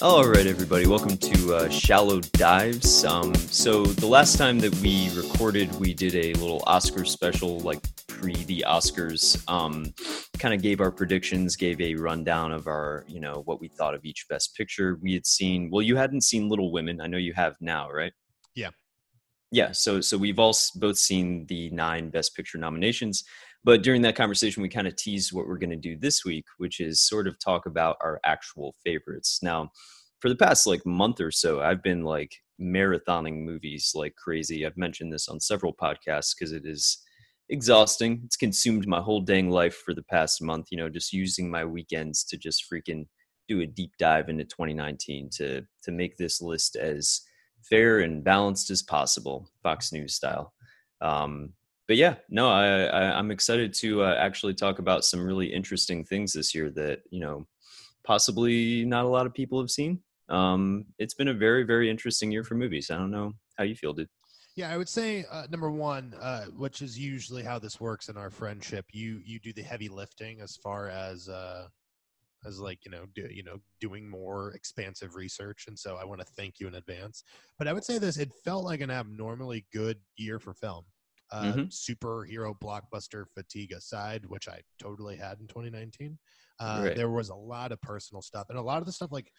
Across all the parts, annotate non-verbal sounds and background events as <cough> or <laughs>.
All right, everybody, welcome to uh, Shallow Dives. Um, so, the last time that we recorded, we did a little Oscar special, like pre the Oscars. Um, kind of gave our predictions, gave a rundown of our, you know, what we thought of each Best Picture. We had seen, well, you hadn't seen Little Women. I know you have now, right? Yeah. Yeah. So, so we've all both seen the nine Best Picture nominations. But during that conversation, we kind of teased what we're going to do this week, which is sort of talk about our actual favorites. Now, for the past like month or so, I've been like marathoning movies like crazy. I've mentioned this on several podcasts because it is exhausting. It's consumed my whole dang life for the past month, you know, just using my weekends to just freaking do a deep dive into 2019 to to make this list as fair and balanced as possible, Fox News style. Um, but yeah, no, I, I I'm excited to uh, actually talk about some really interesting things this year that you know possibly not a lot of people have seen. Um, it's been a very very interesting year for movies. I don't know how you feel, dude. Yeah, I would say uh, number one, uh, which is usually how this works in our friendship. You you do the heavy lifting as far as uh, as like you know do, you know doing more expansive research, and so I want to thank you in advance. But I would say this: it felt like an abnormally good year for film. Uh, Mhm. Superhero blockbuster fatigue aside, which I totally had in 2019, uh, Right. there was a lot of personal stuff, and a lot of the stuff like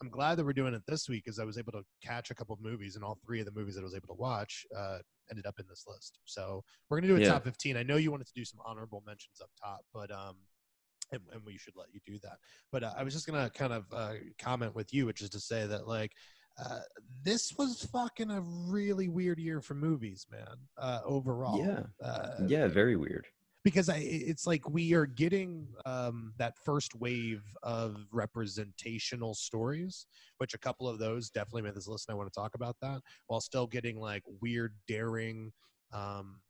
I'm glad that we're doing it this week because I was able to catch a couple of movies, and all three of the movies that I was able to watch uh, ended up in this list. So we're gonna do a Yeah. top 15. I know you wanted to do some honorable mentions up top, but um, and, and we should let you do that. But uh, I was just gonna kind of uh, comment with you, which is to say that like. Uh, this was fucking a really weird year for movies, man. Uh, overall, Yeah. uh, Yeah, very weird. because I, it's like we are getting um, that first wave of representational stories, which a couple of those definitely made this list. And I want to talk about that while still getting like weird, daring, um,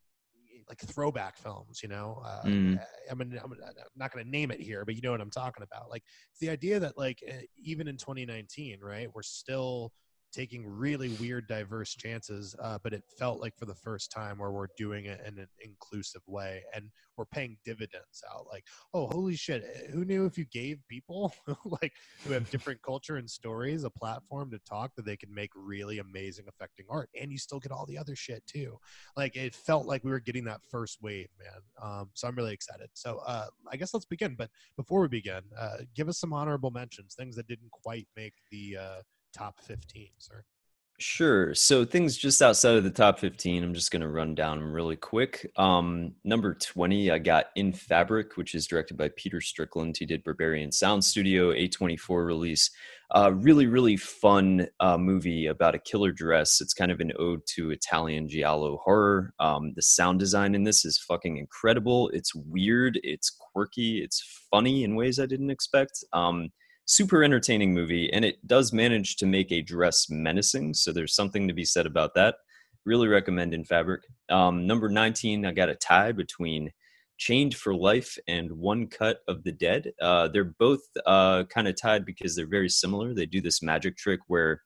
like throwback films. You know, uh, Mm. I mean, I'm, I'm not going to name it here, but you know what I'm talking about. Like the idea that like eh, even in 2019, right, we're still taking really weird diverse chances uh, but it felt like for the first time where we're doing it in an inclusive way and we're paying dividends out like oh holy shit eh, who knew if you gave people <laughs> like who have different culture and stories a platform to talk that they can make really amazing affecting art and you still get all the other shit too. Like it felt like we were getting that first wave man um, so i'm really excited. So uh, i guess let's begin but before we begin uh, give us some honorable mentions things that didn't quite make the uh, top 15 sir Sure. So things just outside of the top 15, I'm just going to run down really quick. Um, number 20, I got In Fabric, which is directed by Peter Strickland. He did Berberian Sound Studio, A24 release. Uh, really, really fun uh, movie about a killer dress. It's kind of an ode to Italian giallo horror. Um, the sound design in this is fucking incredible. It's weird, it's quirky, it's funny in ways I didn't expect. Um, super entertaining movie and it does manage to make a dress menacing so there's something to be said about that. Really recommend in fabric. Um, number 19 i got a tie between chained for life and one cut of the dead. Uh, they're both uh, kind of tied because they're very similar. They do this magic trick where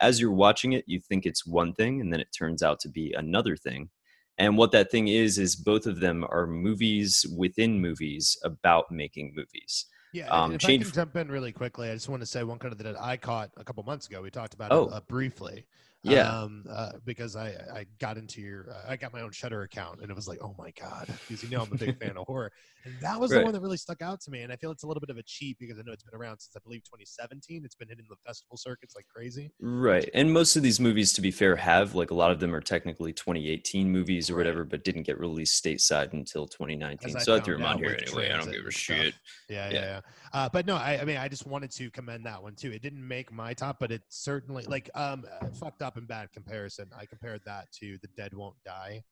as you're watching it you think it's one thing and then it turns out to be another thing. And what that thing is is both of them are movies within movies about making movies Yeah, Um, if I Chained can jump in really quickly, I just want to say one kind of that I caught a couple months ago. We talked about Oh. it uh, briefly. Yeah. Um, uh, because I I got into your uh, I got my own Shudder account and it was like oh my god because you know I'm a big fan of horror and that was the one that really stuck out to me and I feel it's a little bit of a cheat because I know it's been around since I believe 2017. It's been hitting the festival circuits like crazy. Right. And most of these movies, to be fair, have like a lot of them are technically 2018 movies or Right. whatever, but didn't get released stateside until 2019. I So I threw them on here anyway. I don't give a shit. Yeah, yeah, Yeah. Uh, but no, I, I mean, I just wanted to commend that one too. It didn't make my top, but it certainly like um uh, fucked up and bad comparison. I compared that to The Dead Won't Die,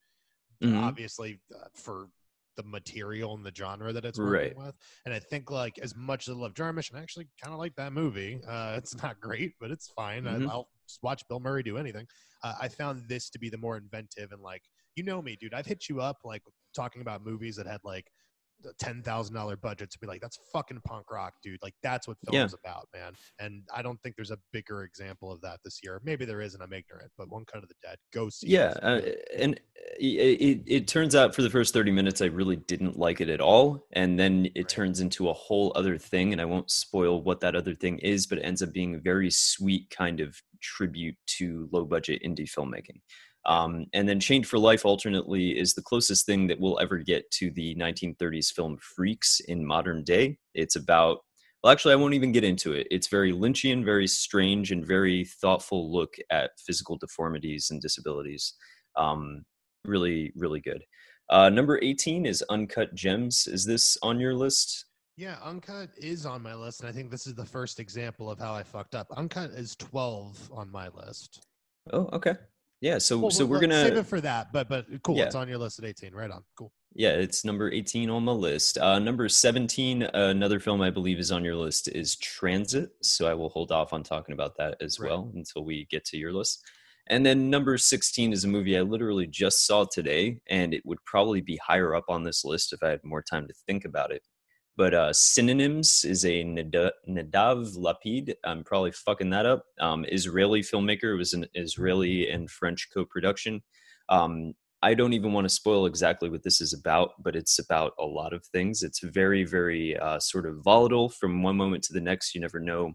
Mhm. obviously uh, for the material and the genre that it's working Right. with. And I think like as much as I love Jarmusch, and I actually kind of like that movie. Uh, it's not great, but it's fine. Mhm. I, I'll just watch Bill Murray do anything. Uh, I found this to be the more inventive and like you know me, dude. I've hit you up like talking about movies that had like ten thousand dollar budget to be like, that's fucking punk rock, dude. Like that's what Yeah. film's about, man. And I don't think there's a bigger example of that this year. Maybe there is, and I'm ignorant. But One Cut of the Dead, go see. Yeah, uh, and it, it it turns out for the first 30 minutes I really didn't like it at all and then it Right. turns into a whole other thing and I won't spoil what that other thing is but it ends up being a very sweet kind of tribute to low budget indie filmmaking. Um, and then Chained for Life alternately is the closest thing that we'll ever get to the 1930s film Freaks in modern day. It's about well, actually, I won't even get into it. It's very Lynchian, very strange, and very thoughtful look at physical deformities and disabilities. Um, really, really good. Uh, number 18 is Uncut Gems. Is this on your list? Yeah, Uncut is on my list, and I think this is the first example of how I fucked up. Uncut is 12 on my list. Oh, okay. Yeah, so Well, so we're gonna save it for that, but but cool. Yeah. It's on your list at 18. Right on. Cool. yeah, it's number 18 on my list. Uh, number 17, uh, another film I believe is on your list is Transit. So I will hold off on talking about that as Right. well until we get to your list. And then number 16 is a movie I literally just saw today, and it would probably be higher up on this list if I had more time to think about it. But uh, Synonyms is a Nadav Lapid. I'm probably fucking that up. Um, Israeli filmmaker. It was an Israeli and French co production. Um, I don't even want to spoil exactly what this is about, but it's about a lot of things. It's very, very uh, sort of volatile from one moment to the next. You never know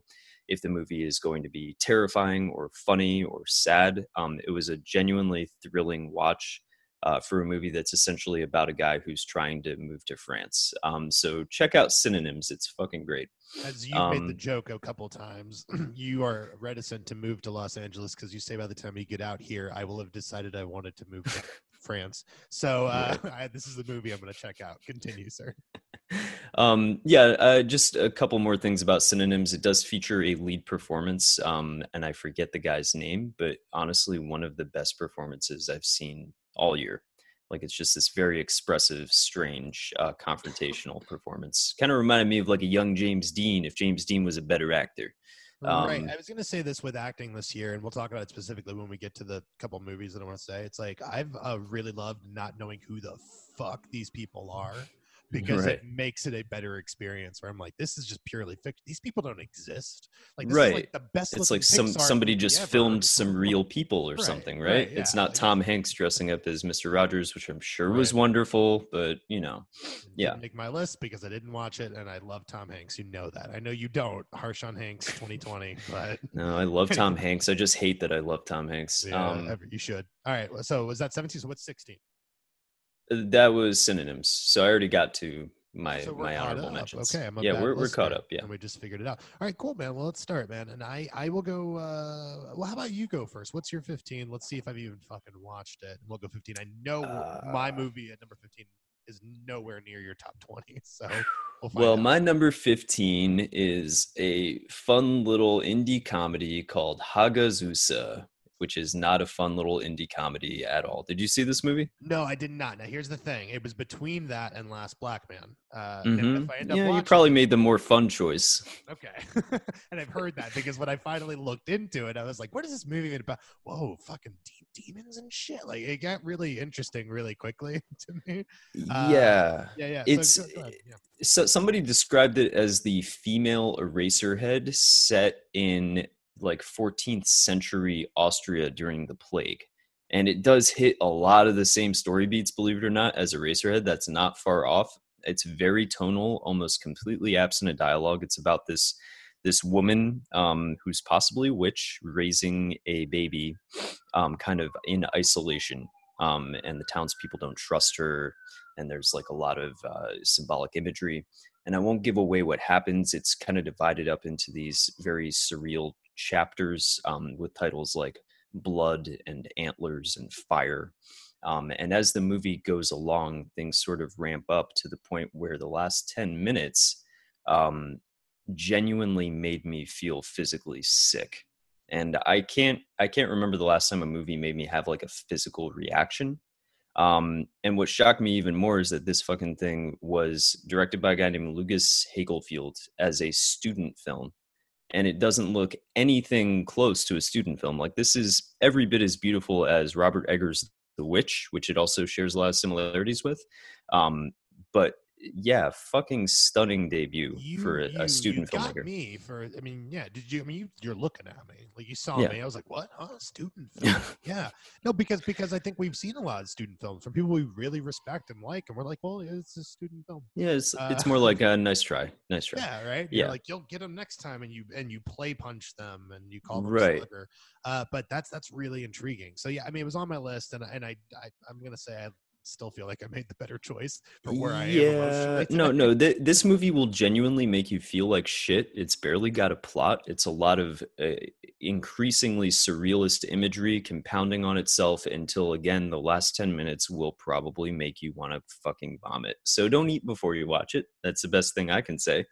if the movie is going to be terrifying or funny or sad. Um, it was a genuinely thrilling watch uh, for a movie that's essentially about a guy who's trying to move to France. Um, so check out Synonyms. It's fucking great. As you've made the Um, joke a couple times, <clears throat> you are reticent to move to Los Angeles because you say by the time you get out here, I will have decided I wanted to move to France. So uh, <laughs> I, this is the movie I'm going to check out. Continue, sir. <laughs> um yeah uh, just a couple more things about synonyms it does feature a lead performance um and i forget the guy's name but honestly one of the best performances i've seen all year like it's just this very expressive strange uh confrontational performance kind of reminded me of like a young james dean if james dean was a better actor right. Um, I was going to say this with acting this year, and we'll talk about it specifically when we get to the couple movies that I want to say. It's like I've uh, really loved not knowing who the fuck these people are because Right. it makes it a better experience. Where I'm like, this is just purely fiction. These people don't exist. Like, this is Right. like the best. it's like some Pixar somebody just ever. filmed some real people or Right, something right, right, it's not like tom hanks dressing up as mr rogers which i'm sure was wonderful but you know Yeah. make my list because I didn't watch it, and I love Tom Hanks. You know that. I know you don't. Harsh on Hanks, 2020, but No, I love Tom <laughs> Hanks. I just hate that I love Tom Hanks. yeah, um, you should. All right. So was that 17? So what's 16? That was synonyms. So I already got to my So my honorable up. mentions. Okay, yeah, we're we're caught up. Yeah. and we just figured it out. All right, cool, man. Well, let's start, man. And I I will go. uh Well, how about you go first? What's your 15? Let's see if I've even fucking watched it. And we'll go 15. I know my Uh, movie at number 15 is nowhere near your top 20. <laughs> So <sighs> we'll find Well, out. my number 15 is a fun little indie comedy called Hagazussa, which is not a fun little indie comedy at all. Did you see this movie? No, I did not. Now here's the thing: it was between that and Last Black Man. Uh, and Mhm. if I end up Yeah, you probably it- made the more fun choice. Okay, <laughs> and I've heard that because when I finally looked into it, I was like, "What is this movie even about?" Whoa, fucking de- demons and shit! Like it got really interesting really quickly <laughs> to me. Uh, yeah. Yeah, yeah. It's- so, go- go yeah. so somebody described it as the female eraserhead set in like 14th century Austria during the plague. And it does hit a lot of the same story beats, believe it or not, as Eraserhead. That's not far off. It's very tonal, almost completely absent of dialogue. It's about this this woman um, who's possibly a witch raising a baby, um, kind of in isolation, um, and the townspeople don't trust her. And there's like a lot of uh, symbolic imagery and I won't give away what happens. It's kind of divided up into these very surreal chapters um, with titles like Blood and Antlers and Fire. Um, and as the movie goes along, things sort of ramp up to the point where the last 10 minutes um, genuinely made me feel physically sick. And I can't I can't remember the last time a movie made me have like a physical reaction. Um, and what shocked me even more is that this fucking thing was directed by a guy named Lucas Hagelfield as a student film. And it doesn't look anything close to a student film. Like this is every bit as beautiful as Robert Eggers' The Witch, which it also shares a lot of similarities with. Um, but yeah, fucking stunning debut You, for a, you, a student you got filmmaker. me for. I mean, yeah. Did you? I mean, you, you're looking at me like you saw Yeah. me. I was like, what? Huh? Student film? <laughs> yeah. No, because because I think we've seen a lot of student films from people we really respect and like, and we're like, well, it's a student film. Yeah, it's it's Uh, more like <laughs> a nice try, nice try. Yeah, right. You're Yeah. like you'll get them next time, and you and you play punch them, and you call them Right. slugger. Uh, but that's that's really intriguing. So yeah, I mean, it was on my list, and and I, I I'm gonna say I still feel like I made the better choice for where I am. yeah, <laughs> no, no. Th- this movie will genuinely make you feel like shit. It's barely got a plot. It's a lot of uh, increasingly surrealist imagery compounding on itself until again the last 10 minutes will probably make you want to fucking vomit. So don't eat before you watch it. That's the best thing I can say.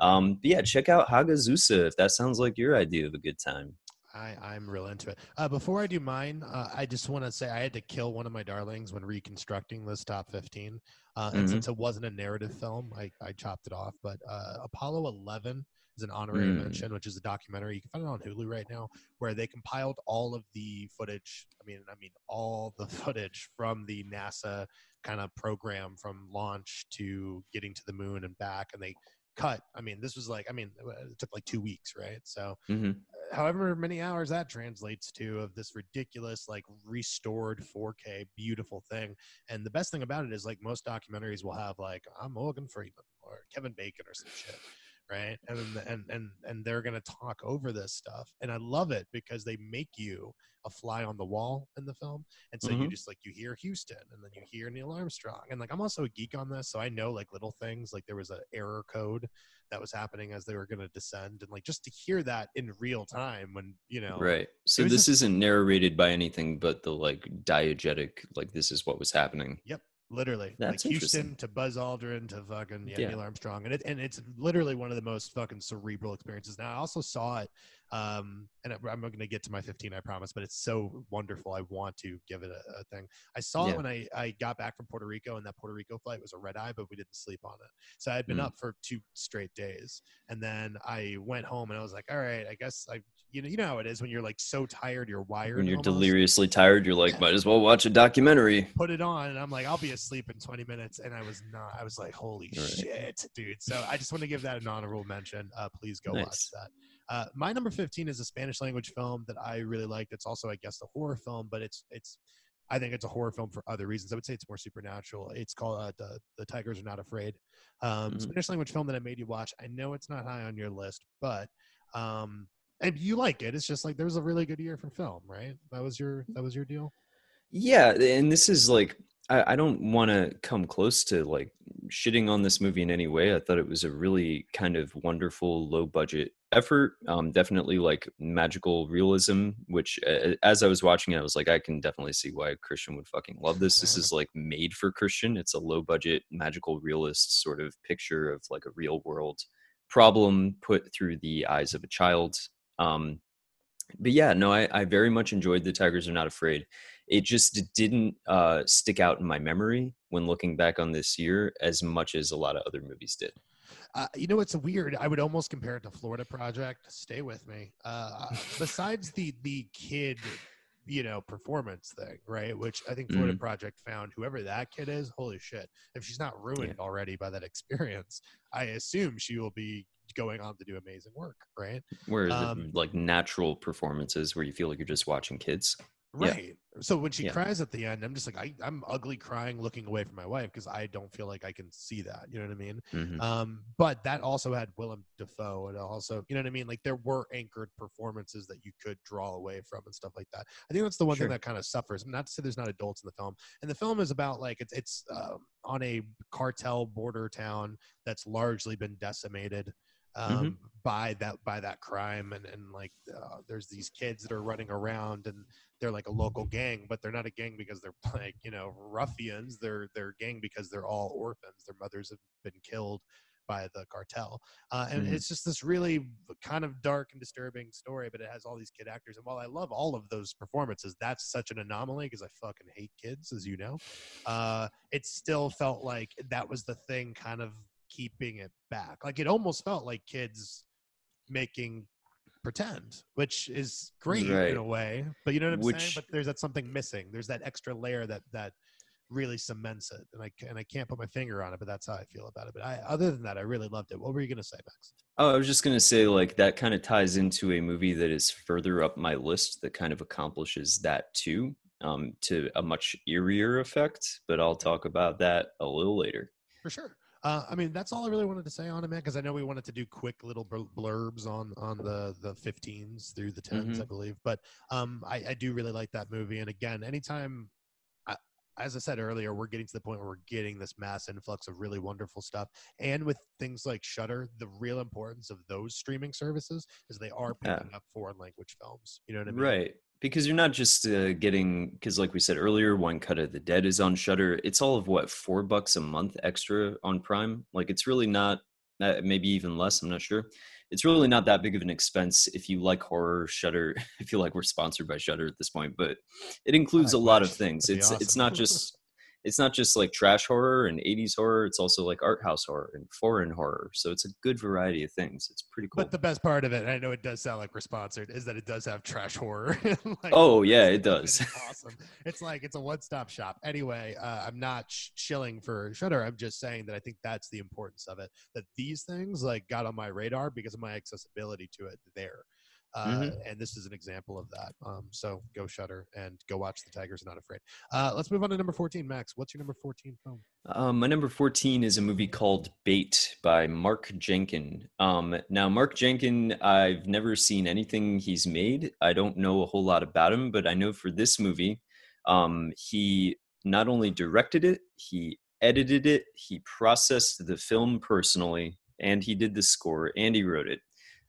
Um, but yeah, check out Hagazussa if that sounds like your idea of a good time. I, I'm real into it. Uh, before I do mine, uh, I just want to say I had to kill one of my darlings when reconstructing this top 15. Uh, and Mhm. since it wasn't a narrative film, I, I chopped it off. But uh, Apollo 11 is an honorary Mm. mention, which is a documentary. You can find it on Hulu right now, where they compiled all of the footage. I mean, I mean, all the <laughs> footage from the NASA kind of program from launch to getting to the moon and back. And they cut. I mean, this was like, I mean, it took like two weeks, right? So hmm however many hours that translates to of this ridiculous like restored 4k beautiful thing and the best thing about it is like most documentaries will have like i'm morgan freeman or kevin bacon or some shit right and and and and they're gonna talk over this stuff and i love it because they make you a fly on the wall in the film and so you Mhm. just like you hear houston and then you hear neil armstrong and like i'm also a geek on this so i know like little things like there was an error code that was happening as they were going to descend and like just to hear that in real time when you know Right. So this just- isn't narrated by anything but the like diegetic, like this is what was happening. Literally That's like houston to buzz aldrin to fucking yeah, Yeah. neil armstrong and it and it's literally one of the most fucking cerebral experiences now i also saw it um and I- i'm going to get to my 15 i promise but it's so wonderful i want to give it a, a thing i saw Yeah. it when i i got back from puerto rico and that puerto rico flight was a red eye but we didn't sleep on it so i'd been Mm. up for two straight days and then i went home and i was like all right i guess i you know you know how it is when you're like so tired you're wired When you're almost deliriously tired, you're like, might as well watch a documentary. put it on and I'm like, I'll be asleep in 20 minutes. And I was not. I was like, holy Right. shit, dude. So I just want to give that an honorable mention. Uh, please go watch that. Uh, my number 15 is a Spanish language film that I really liked. It's also, I guess, a horror film, but it's, it's, I think it's a horror film for other reasons. I would say it's more supernatural. It's called uh, the, the Tigers Are Not Afraid. Um, Mhm. Spanish language film that I made you watch. I know it's not high on your list, but um, and you like it. It's just like there was a really good year for film, right? That was your that was your deal. Yeah, and this is like I, I don't want to come close to like shitting on this movie in any way. I thought it was a really kind of wonderful low budget effort. Um, definitely like magical realism, which uh, as I was watching it, I was like, I can definitely see why Christian would fucking love this. This is like made for Christian. It's a low budget magical realist sort of picture of like a real world problem put through the eyes of a child. Um, but yeah, no, I, I very much enjoyed The Tigers Are Not Afraid. It just didn't uh, stick out in my memory when looking back on this year as much as a lot of other movies did. Uh, you know, it's weird. I would almost compare it to Florida Project. Stay with me. Uh, <laughs> besides the the kid, you know, performance thing, right? Which I think Florida Project found whoever that kid is. Holy shit! If she's not ruined already by that experience, I assume she will be going on to do amazing work, right? Where Um, like natural performances where you feel like you're just watching kids. Yeah. Right. So when she Yeah. cries at the end, I'm just like, I, I'm ugly crying, looking away from my wife because I don't feel like I can see that. You know what I mean? Mhm. Um, but that also had Willem Dafoe, and also, you know what I mean? Like there were anchored performances that you could draw away from and stuff like that. I think that's the one Sure. thing that kind of suffers. Not to say there's not adults in the film, and the film is about like it's it's um, on a cartel border town that's largely been decimated um, by that by that crime, and and like uh, there's these kids that are running around and they're like a local gang, but they're not a gang because they're <laughs> like you know ruffians. They're they're a gang because they're all orphans. Their mothers have been killed by the cartel, uh, and Mhm. it's just this really kind of dark and disturbing story. But it has all these kid actors, and while I love all of those performances, that's such an anomaly because I fucking hate kids, as you know. Uh, it still felt like that was the thing, kind of keeping it back. Like it almost felt like kids making pretend, which is great Right. in a way. But you know what I'm saying? But there's that something missing. There's that extra layer that that really cements it. And I and I can't put my finger on it, but that's how I feel about it. But I, other than that, I really loved it. What were you gonna say, Max? Oh, I was just gonna say like that kind of ties into a movie that is further up my list that kind of accomplishes that too, um, to a much eerier effect. But I'll talk about that a little later. For sure. Uh, I mean, that's all I really wanted to say on it, man. Because I know we wanted to do quick little blurbs on on the the 15s through the 10s, mm-hmm. I believe. But um, I, I do really like that movie. And again, anytime as I said earlier, we're getting to the point where we're getting this mass influx of really wonderful stuff. And with things like Shudder, the real importance of those streaming services is they are picking yeah. up foreign language films. You know what I mean? Right. Because you're not just uh, getting because, like we said earlier, One Cut of the Dead is on shudder It's all of what four bucks a month extra on Prime. Like it's really not, uh, maybe even less. I'm not sure it's really not that big of an expense if you like horror shudder <laughs> i feel like we're sponsored by shudder at this point but it includes a lot of things it's awesome. it's not just it's not just like trash horror and 80s horror it's also like art house horror and foreign horror so it's a good variety of things it's pretty cool. but the best part of it i know it does sound like we're sponsored is that it does have trash horror <laughs> like, oh yeah it does. <laughs> awesome. It's like it's a one-stop shop. Anyway uh, i'm not sh- shilling for Shudder i'm just saying that i think that's the importance of it that these things like got on my radar because of my accessibility to it there uh, mm-hmm. and this is an example of that. Um, so go Shudder and go watch The Tigers Not Afraid. Uh, let's move on to number 14, Max. What's your number 14 film? Um, my number 14 is a movie called Bait by Mark Jenkin. Um, now, Mark Jenkin, I've never seen anything he's made. I don't know a whole lot about him, but I know for this movie, um, he not only directed it, he edited it, he processed the film personally, and he did the score and he wrote it.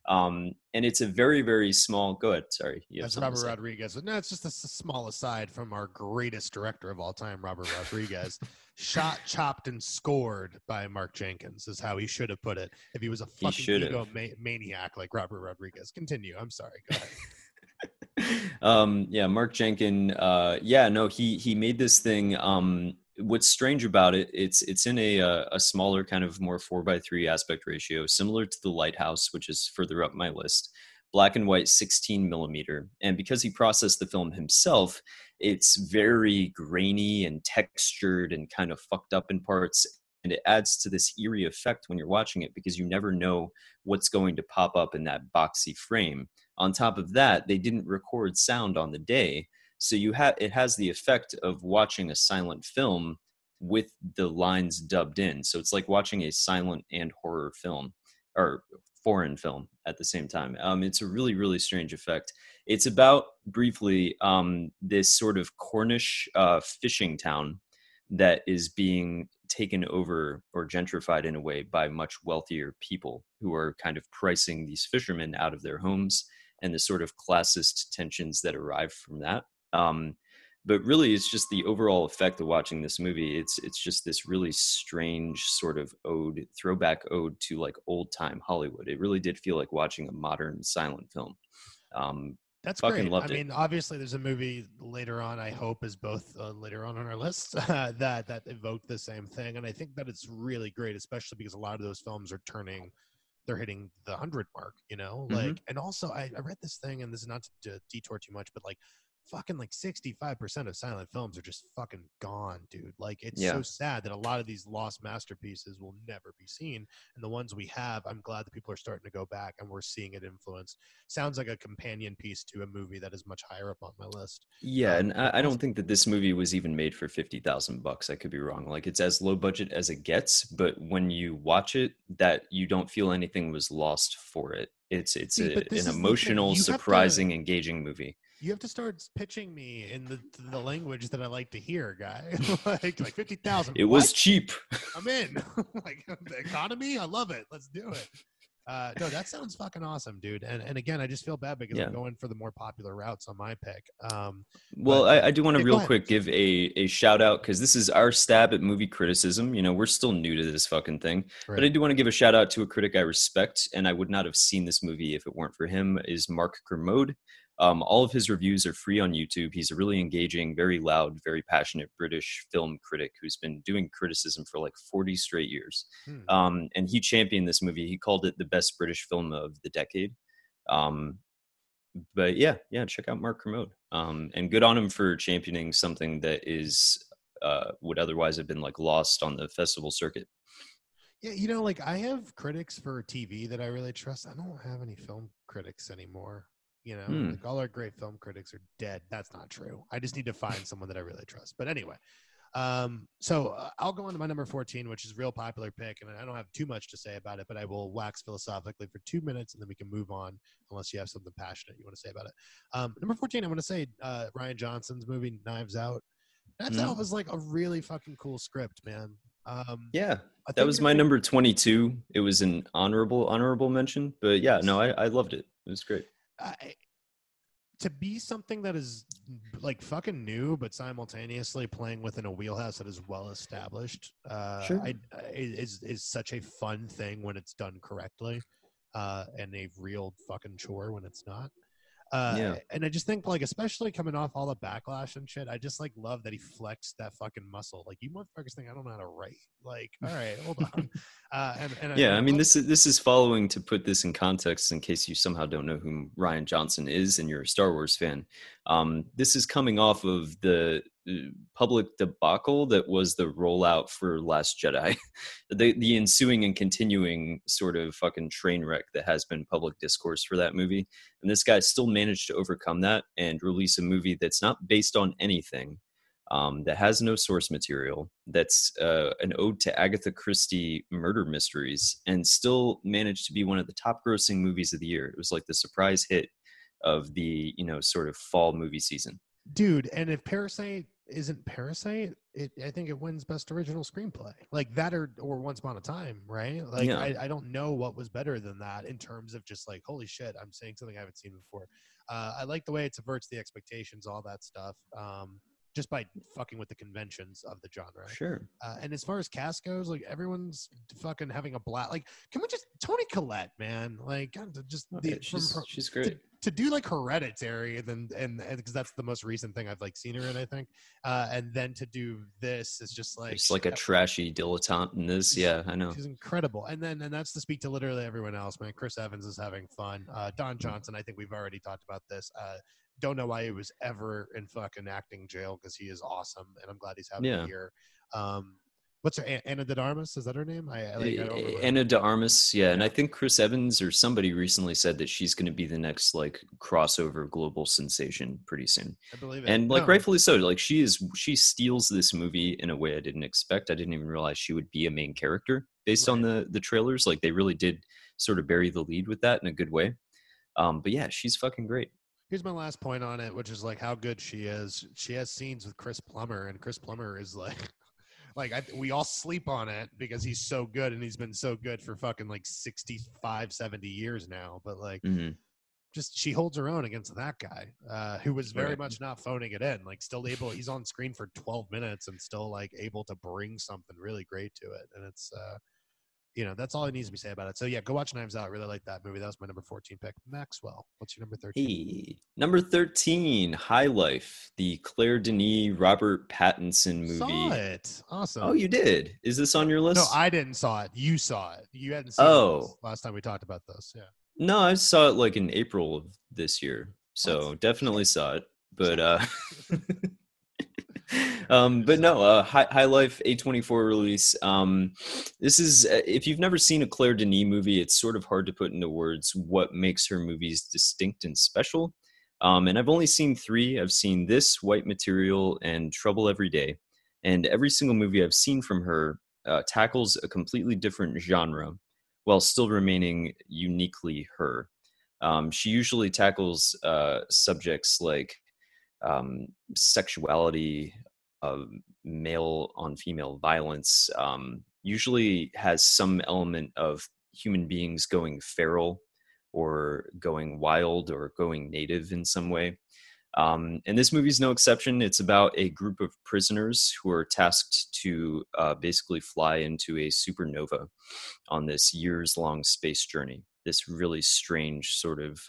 Um, and it's a very, very small. Go ahead. Sorry. That's Robert Rodriguez. No, it's just a small aside from our greatest director of all time, Robert Rodriguez. Shot, chopped, and scored by Mark Jenkins is how he should have put it. If he was a fucking ego ma- maniac like Robert Rodriguez. Continue. I'm sorry. Go ahead. <laughs> um, yeah, Mark Jenkins. Uh, yeah, no, he he made this thing. Um, what's strange about it it's it's in a uh, a smaller kind of more four by three aspect ratio similar to the lighthouse which is further up my list black and white 16 millimeter and because he processed the film himself it's very grainy and textured and kind of fucked up in parts and it adds to this eerie effect when you're watching it because you never know what's going to pop up in that boxy frame. On top of that they didn't record sound on the day so you have it has the effect of watching a silent film with the lines dubbed in. So it's like watching a silent and horror film or foreign film at the same time. Um, it's a really, really strange effect. It's about briefly um, this sort of Cornish uh, fishing town that is being taken over or gentrified in a way by much wealthier people who are kind of pricing these fishermen out of their homes and the sort of classist tensions that arrive from that. Um, but really, it's just the overall effect of watching this movie. It's it's just this really strange sort of ode, throwback ode to like old time Hollywood. It really did feel like watching a modern silent film. Um, that's great. I it. mean, obviously, there's a movie later on. I hope is both uh, later on on our list uh, <laughs> that that evoke the same thing, and I think that it's really great, especially because a lot of those films are turning, they're hitting the hundred mark. You know, like, mm-hmm. and also I, I read this thing, and this is not to, to detour too much, but like fucking like 65% of silent films are just fucking gone, dude. Like it's yeah. so sad that a lot of these lost masterpieces will never be seen. And the ones we have, I'm glad that people are starting to go back and we're seeing it influenced. Sounds like a companion piece to a movie that is much higher up on my list. Yeah, um, and I, I, don't think that this movie was even made for 50,000 bucks. I could be wrong. Like it's as low budget as it gets, but when you watch it that you don't feel anything was lost for it. It's it's See, a, an emotional, surprising, to, engaging movie you have to start pitching me in the the language that I like to hear, guy. <laughs> like like fifty thousand. It what? was cheap. I'm in. <laughs> like the economy, I love it. Let's do it. Uh, no, that sounds fucking awesome, dude. And and again, I just feel bad because yeah. I'm going for the more popular routes on my pick. Um, well, but, I, I, do want to real quick give a a shout out because this is our stab at movie criticism. You know, we're still new to this fucking thing, right. but I do want to give a shout out to a critic I respect, and I would not have seen this movie if it weren't for him. Is Mark Kermode. Um, all of his reviews are free on YouTube. He's a really engaging, very loud, very passionate British film critic who's been doing criticism for like 40 straight years. Hmm. Um, and he championed this movie. He called it the best British film of the decade. Um, but yeah, yeah, check out Mark Kermode. Um, and good on him for championing something that is uh, would otherwise have been like lost on the festival circuit. Yeah, you know, like I have critics for TV that I really trust. I don't have any film critics anymore. You know, Hmm. like all our great film critics are dead. That's not true. I just need to find someone that I really trust. But anyway, um, so uh, I'll go on to my number 14, which is a real popular pick, and I don't have too much to say about it, but I will wax philosophically for two minutes, and then we can move on, unless you have something passionate you want to say about it. Um, number 14, I want to say uh, Rian Johnson's movie Knives Out. Knives Mhm. Out was like a really fucking cool script, man. Um, Yeah, that was my number 22. It was an honorable honorable mention, but yeah, no, I, I loved it. It was great. I, to be something that is like fucking new, but simultaneously playing within a wheelhouse that is well established, uh, Sure. I, I- is is such a fun thing when it's done correctly, uh, and a real fucking chore when it's not. Uh, Yeah. and I just think like, especially coming off all the backlash and shit, I just like love that he flexed that fucking muscle. Like you motherfuckers think I don't know how to write. Like, all right, hold <laughs> on. Uh, and, and Yeah, I mean this is this is following to put this in context in case you somehow don't know who Rian Johnson is and you're a Star Wars fan. Um, this is coming off of the public debacle that was the rollout for Last Jedi, <laughs> the the ensuing and continuing sort of fucking train wreck that has been public discourse for that movie. And this guy still managed to overcome that and release a movie that's not based on anything um, that has no source material, that's uh, an ode to Agatha Christie murder mysteries, and still managed to be one of the top grossing movies of the year. It was like the surprise hit of the you know sort of fall movie season. dude and if parasite isn't parasite it i think it wins best original screenplay like that or or once upon a time right like Yeah. I, I don't know what was better than that in terms of just like holy shit i'm saying something i haven't seen before uh, i like the way it subverts the expectations all that stuff um just by fucking with the conventions of the genre Sure. uh, and as far as cast goes, like everyone's fucking having a blast. Like, can we just Toni Collette, man? Like, God, to just the, Okay, from she's, her- she's great. to do like Hereditary, and then and because that's the most recent thing I've like seen her in, I think. Uh, and then to do this is just like Just like a trashy dilettante in this. Yeah, I know. She's incredible, and then and that's to speak to literally everyone else, man. Chris Evans is having fun. Uh, Don Johnson, I think we've already talked about this. Uh, don't know why he was ever in fucking acting jail because he is awesome, and I'm glad he's having Yeah. a year. Um, what's her Ana de Armas? Is that her name? I, I, like, I. Ana de Armas, yeah, and I think Chris Evans or somebody recently said that she's going to be the next like crossover global sensation pretty soon. I believe it. and like No. rightfully so like she is she steals this movie in a way i didn't expect i didn't even realize she would be a main character based on the the trailers like they really did sort of bury the lead with that in a good way um but yeah she's fucking great Here's my last point on it, which is like how good she is. She has scenes with Chris Plummer, and Chris Plummer is like, <laughs> like I, we all sleep on it because he's so good, and he's been so good for fucking like 65, 70 years now. But like, Mhm. just she holds her own against that guy, uh, who was very Right. much not phoning it in. Like, still able. He's on screen for 12 minutes and still like able to bring something really great to it, and it's. uh you know, that's all it needs to be said about it. So yeah, go watch Knives Out. I really like that movie. That was my number 14 pick. Maxwell, what's your number 13? hey number 13 high life the claire denis robert pattinson movie Saw it. Awesome. oh you did is this on your list No, I didn't saw it. You saw it. You hadn't seen it Oh. last- last time we talked about this. Yeah. no i saw it like in april of this year so definitely saw it but uh <laughs> <laughs> um but no uh high, high life a24 release um this is uh, if you've never seen a claire denis movie it's sort of hard to put into words what makes her movies distinct and special. Um and i've only seen three. I've seen this white material and trouble every day. And every single movie i've seen from her uh, tackles a completely different genre while still remaining uniquely her. Um, she usually tackles uh, subjects like um, sexuality, uh, male on female violence, um, usually has some element of human beings going feral or going wild or going native in some way. Um, and this movie is no exception. It's about a group of prisoners who are tasked to uh, basically fly into a supernova on this years long space journey. This really strange, sort of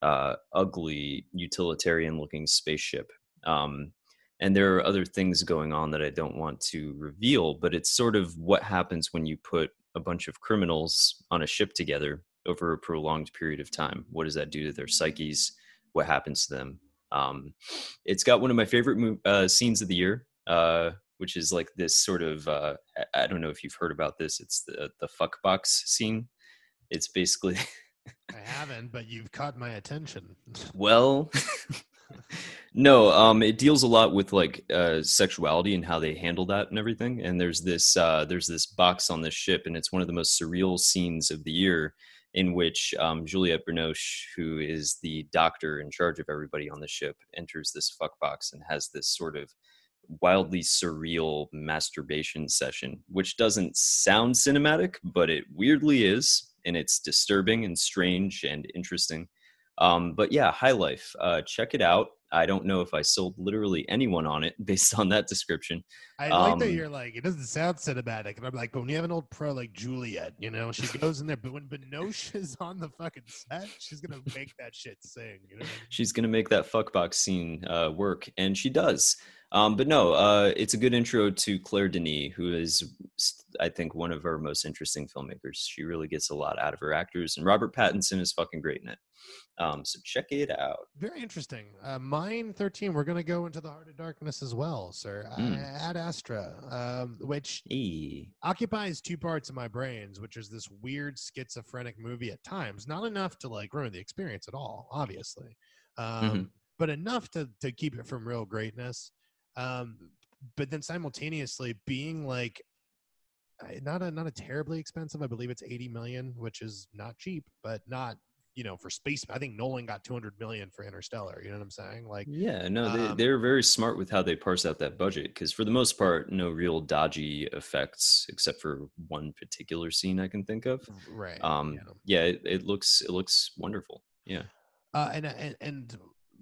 uh, ugly, utilitarian looking spaceship. Um, and there are other things going on that I don't want to reveal, but it's sort of what happens when you put a bunch of criminals on a ship together over a prolonged period of time. What does that do to their psyches? What happens to them? Um, it's got one of my favorite mo- uh, scenes of the year. Uh, which is like this sort of uh, I don't know if you've heard about this. It's the the fuck box scene. It's basically I haven't, but you've caught my attention. <laughs> well, <laughs> no, um, it deals a lot with like uh, sexuality and how they handle that and everything. And there's this uh, there's this box on this ship, and it's one of the most surreal scenes of the year, in which um, Juliette Binoche, who is the doctor in charge of everybody on the ship, enters this fuck box and has this sort of wildly surreal masturbation session, which doesn't sound cinematic, but it weirdly is, and it's disturbing and strange and interesting. Um, but yeah, High Life, uh, check it out. I don't know if I sold literally anyone on it <laughs> based on that description. I like that um, you're like, it doesn't sound cinematic. And I'm like, but when you have an old pro like Juliette, you know, she goes in there, but when Binoche is on the fucking set, she's going to make that shit sing. You know She's going to make that fuckbox scene uh, work. And she does. Um, but no, uh, it's a good intro to Claire Denis, who is, I think, one of our most interesting filmmakers. She really gets a lot out of her actors, and Robert Pattinson is fucking great in it. Um, so check it out. Very interesting. Uh, mine 13, we're going to go into the Heart of Darkness as well, sir. Mm. Ad Astra, um, which e. occupies two parts of my brains, which is this weird schizophrenic movie at times. Not enough to like ruin the experience at all, obviously, um, mm-hmm. but enough to, to keep it from real greatness. Um, but then simultaneously being like not a not a terribly expensive. I believe it's 80 million, which is not cheap, but not you know for space i think nolan got 200 million for interstellar you know what i'm saying? Like yeah no they, um, they're very smart with how they parse out that budget because for the most part no real dodgy effects except for one particular scene i can think of. Right um yeah, yeah it, it, looks it looks wonderful yeah. Uh, and, and and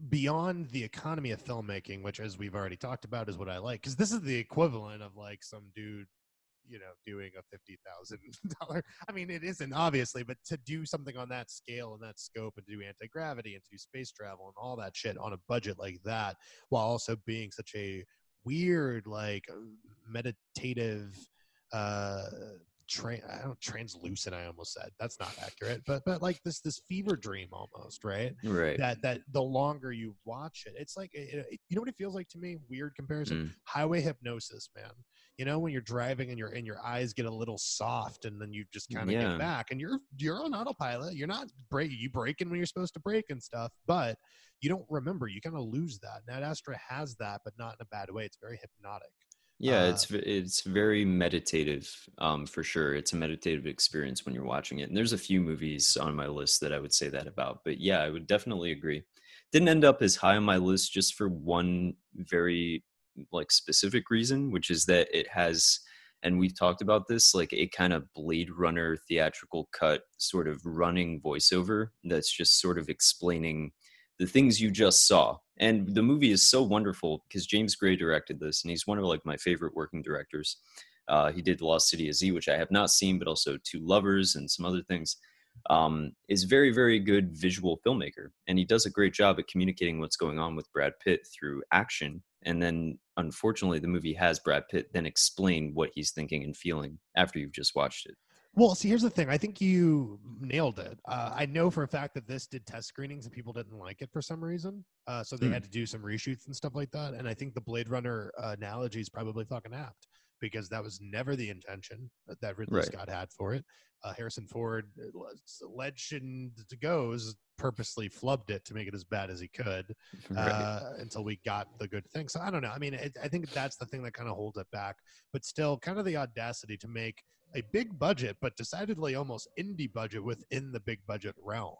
beyond the economy of filmmaking which as we've already talked about is what i like because this is the equivalent of like some dude you know doing a fifty thousand dollar. <laughs> I mean, it isn't obviously, but to do something on that scale and that scope, and to do anti gravity and to do space travel and all that shit on a budget like that, while also being such a weird, like meditative. uh Tra- I don't translucent. I almost said that's not accurate, but but like this this fever dream almost, right? Right. That that the longer you watch it, it's like it, it, you know what it feels like to me. Weird comparison. Mm. Highway hypnosis, man you know when you're driving and your and your eyes get a little soft and then you just kind of yeah. get back and you're you're on autopilot you're not break you breaking when you're supposed to break and stuff but you don't remember you kind of lose that Ad Astra has that but not in a bad way it's very hypnotic yeah, uh, it's it's very meditative, um, for sure. It's a meditative experience when you're watching it. And there's a few movies on my list that I would say that about. But yeah, I would definitely agree. Didn't end up as high on my list just for one very like specific reason, which is that it has, and we've talked about this, like a kind of Blade Runner theatrical cut, sort of running voiceover that's just sort of explaining the things you just saw. And the movie is so wonderful because James Gray directed this, and he's one of like my favorite working directors. Uh, he did Lost City of Z, which I have not seen, but also Two Lovers and some other things. Um, is very, very good visual filmmaker, and he does a great job at communicating what's going on with Brad Pitt through action and then unfortunately the movie has brad pitt then explain what he's thinking and feeling after you've just watched it well see here's the thing i think you nailed it uh, i know for a fact that this did test screenings and people didn't like it for some reason uh, so they mm. had to do some reshoots and stuff like that and i think the blade runner uh, analogy is probably fucking apt because that was never the intention that ridley right. scott had for it uh, Harrison Ford, uh, legend goes, purposely flubbed it to make it as bad as he could <laughs> uh, right. until we got the good thing. So I don't know. I mean, it, I think that's the thing that kind of holds it back, but still, kind of the audacity to make a big budget, but decidedly almost indie budget within the big budget realm.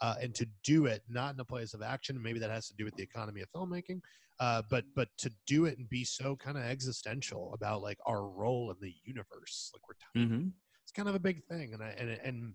Uh, and to do it not in a place of action, maybe that has to do with the economy of filmmaking, uh, but but to do it and be so kind of existential about like our role in the universe, like we're tiny. Mm-hmm it's kind of a big thing, and I and and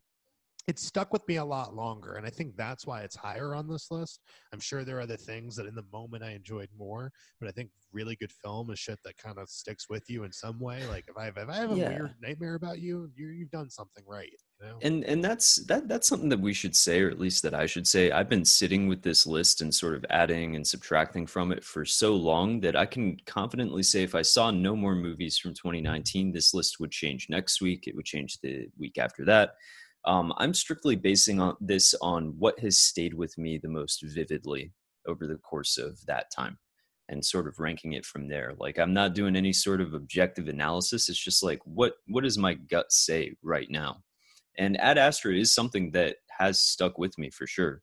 it stuck with me a lot longer and i think that's why it's higher on this list i'm sure there are other things that in the moment i enjoyed more but i think really good film is shit that kind of sticks with you in some way like if i have, if I have a yeah. weird nightmare about you, you you've done something right you know? and and that's that that's something that we should say or at least that i should say i've been sitting with this list and sort of adding and subtracting from it for so long that i can confidently say if i saw no more movies from 2019 this list would change next week it would change the week after that um, I'm strictly basing on this on what has stayed with me the most vividly over the course of that time. and sort of ranking it from there. Like I'm not doing any sort of objective analysis. It's just like what what does my gut say right now? And Ad Astra is something that has stuck with me for sure.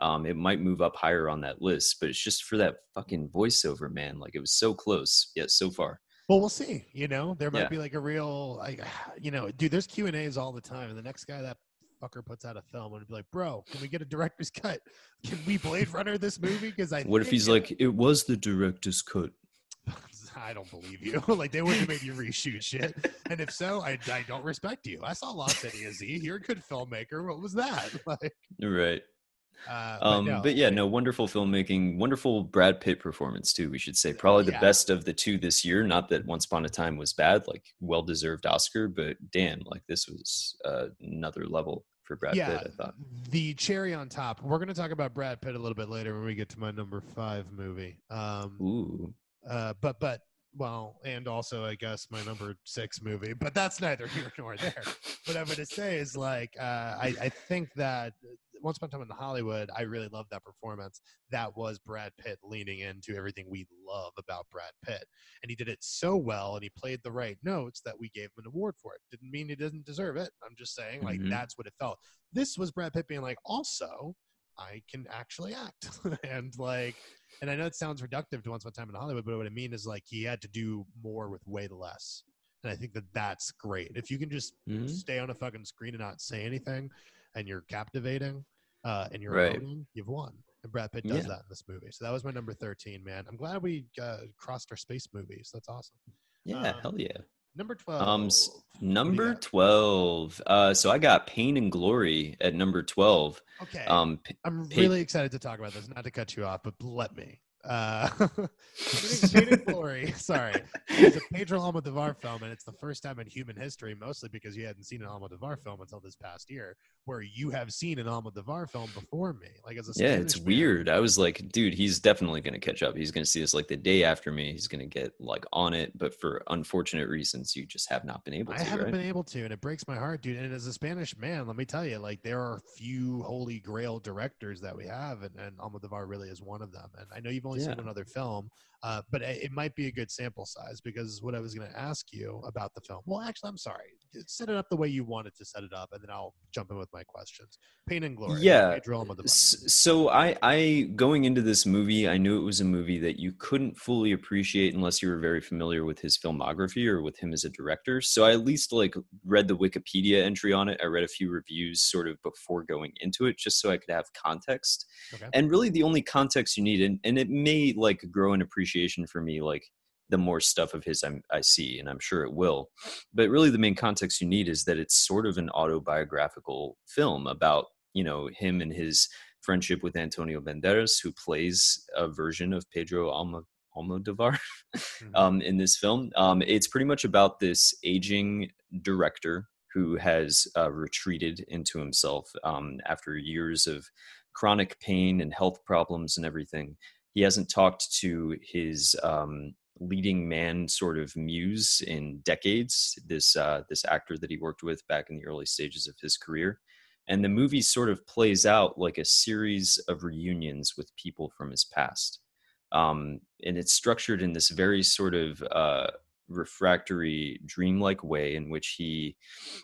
Um, it might move up higher on that list, but it's just for that fucking voiceover, man. Like it was so close, yet so far. Well, we'll see. You know, there might Yeah. be like a real, like, <sighs> you know, dude. There's Q and A's all the time, and the next guy that fucker puts out a film and be like, "Bro, can we get a director's <laughs> cut? Can we Blade Runner this movie?" Because I What if he's it- like, it was the director's cut? <laughs> I don't believe you. <laughs> like they wouldn't have made you reshoot shit. And if so, I, I don't respect you. I saw Lost City of Z. You're a good filmmaker. What was that? Like, Right. Uh, Um, no, but yeah, no, wonderful filmmaking, wonderful Brad Pitt performance too. We should say probably the Yeah. best of the two this year. Not that Once Upon a Time was bad, like well deserved Oscar, but damn, like this was uh, another level for Brad yeah, Pitt. I thought. the cherry on top. We're going to talk about Brad Pitt a little bit later when we get to my number five movie. Um, Ooh, uh, but but well, and also I guess my number six movie. But that's neither here nor there. what I'm going to say is like uh, I I think that once upon a time in Hollywood, I really loved that performance. That was Brad Pitt leaning into everything we love about Brad Pitt, and he did it so well, and he played the right notes that we gave him an award for it. Didn't mean he didn't deserve it. I'm just saying like Mhm. that's what it felt. This was Brad Pitt being like, also. I can actually act, <laughs> and like, and I know it sounds reductive to once upon a time in Hollywood, but what I mean is like he had to do more with way less, and I think that that's great. If you can just Mhm. stay on a fucking screen and not say anything, and you're captivating, uh, and you're Right. emoting, you've won. And Brad Pitt does Yeah. that in this movie. So that was my number thirteen, man. I'm glad we uh, crossed our space movies. That's awesome. yeah, Um, hell yeah. Number twelve. Um, s- What do you Number twelve. Uh, so I got Pain and Glory at number twelve. Okay. Um, I'm really excited to talk about this. Not to cut you off, but let me. Uh, <laughs> Pain and Glory. <laughs> Sorry, it's a Pedro Almodovar film, and it's the first time in human history, mostly because you hadn't seen an Almodovar film until this past year, where you have seen an Almodovar film before me. Like as a yeah, it's Spanish weird. I was like, dude, he's definitely gonna catch up. He's gonna see this like the day after me. He's gonna get like on it, but for unfortunate reasons, you just have not been able to. I to. haven't right? been able to, and it breaks my heart, dude. And as a Spanish man, let me tell you, like there are few holy grail directors that we have, and, and Almodovar really is one of them. And I know you've only Yeah. seen one other film, uh, but it, might be a good sample size because what I was going to ask you about the film. Well, actually, I'm sorry. Set it up the way you wanted to set it up, and then I'll jump in with my questions. Pain and Glory. Yeah, Pedro Almodovar. S- So I, I going into this movie, I knew it was a movie that you couldn't fully appreciate unless you were very familiar with his filmography or with him as a director. So I at least like read the Wikipedia entry on it. I read a few reviews sort of before going into it, just so I could have context. Okay. And really, the only context you need, and, and it may like grow an appreciation for me, like the more stuff of his I'm, I see, and I'm sure it will. But really, the main context you need is that it's sort of an autobiographical film about you know him and his friendship with Antonio Banderas, who plays a version of Pedro Almo, Almodovar <laughs> Mhm. um, in this film. Um, it's pretty much about this aging director who has uh, retreated into himself um, after years of chronic pain and health problems and everything. He hasn't talked to his um, leading man sort of muse in decades. This uh, this actor that he worked with back in the early stages of his career, and the movie sort of plays out like a series of reunions with people from his past um, and it's structured in this very sort of uh, refractory, dreamlike way in which he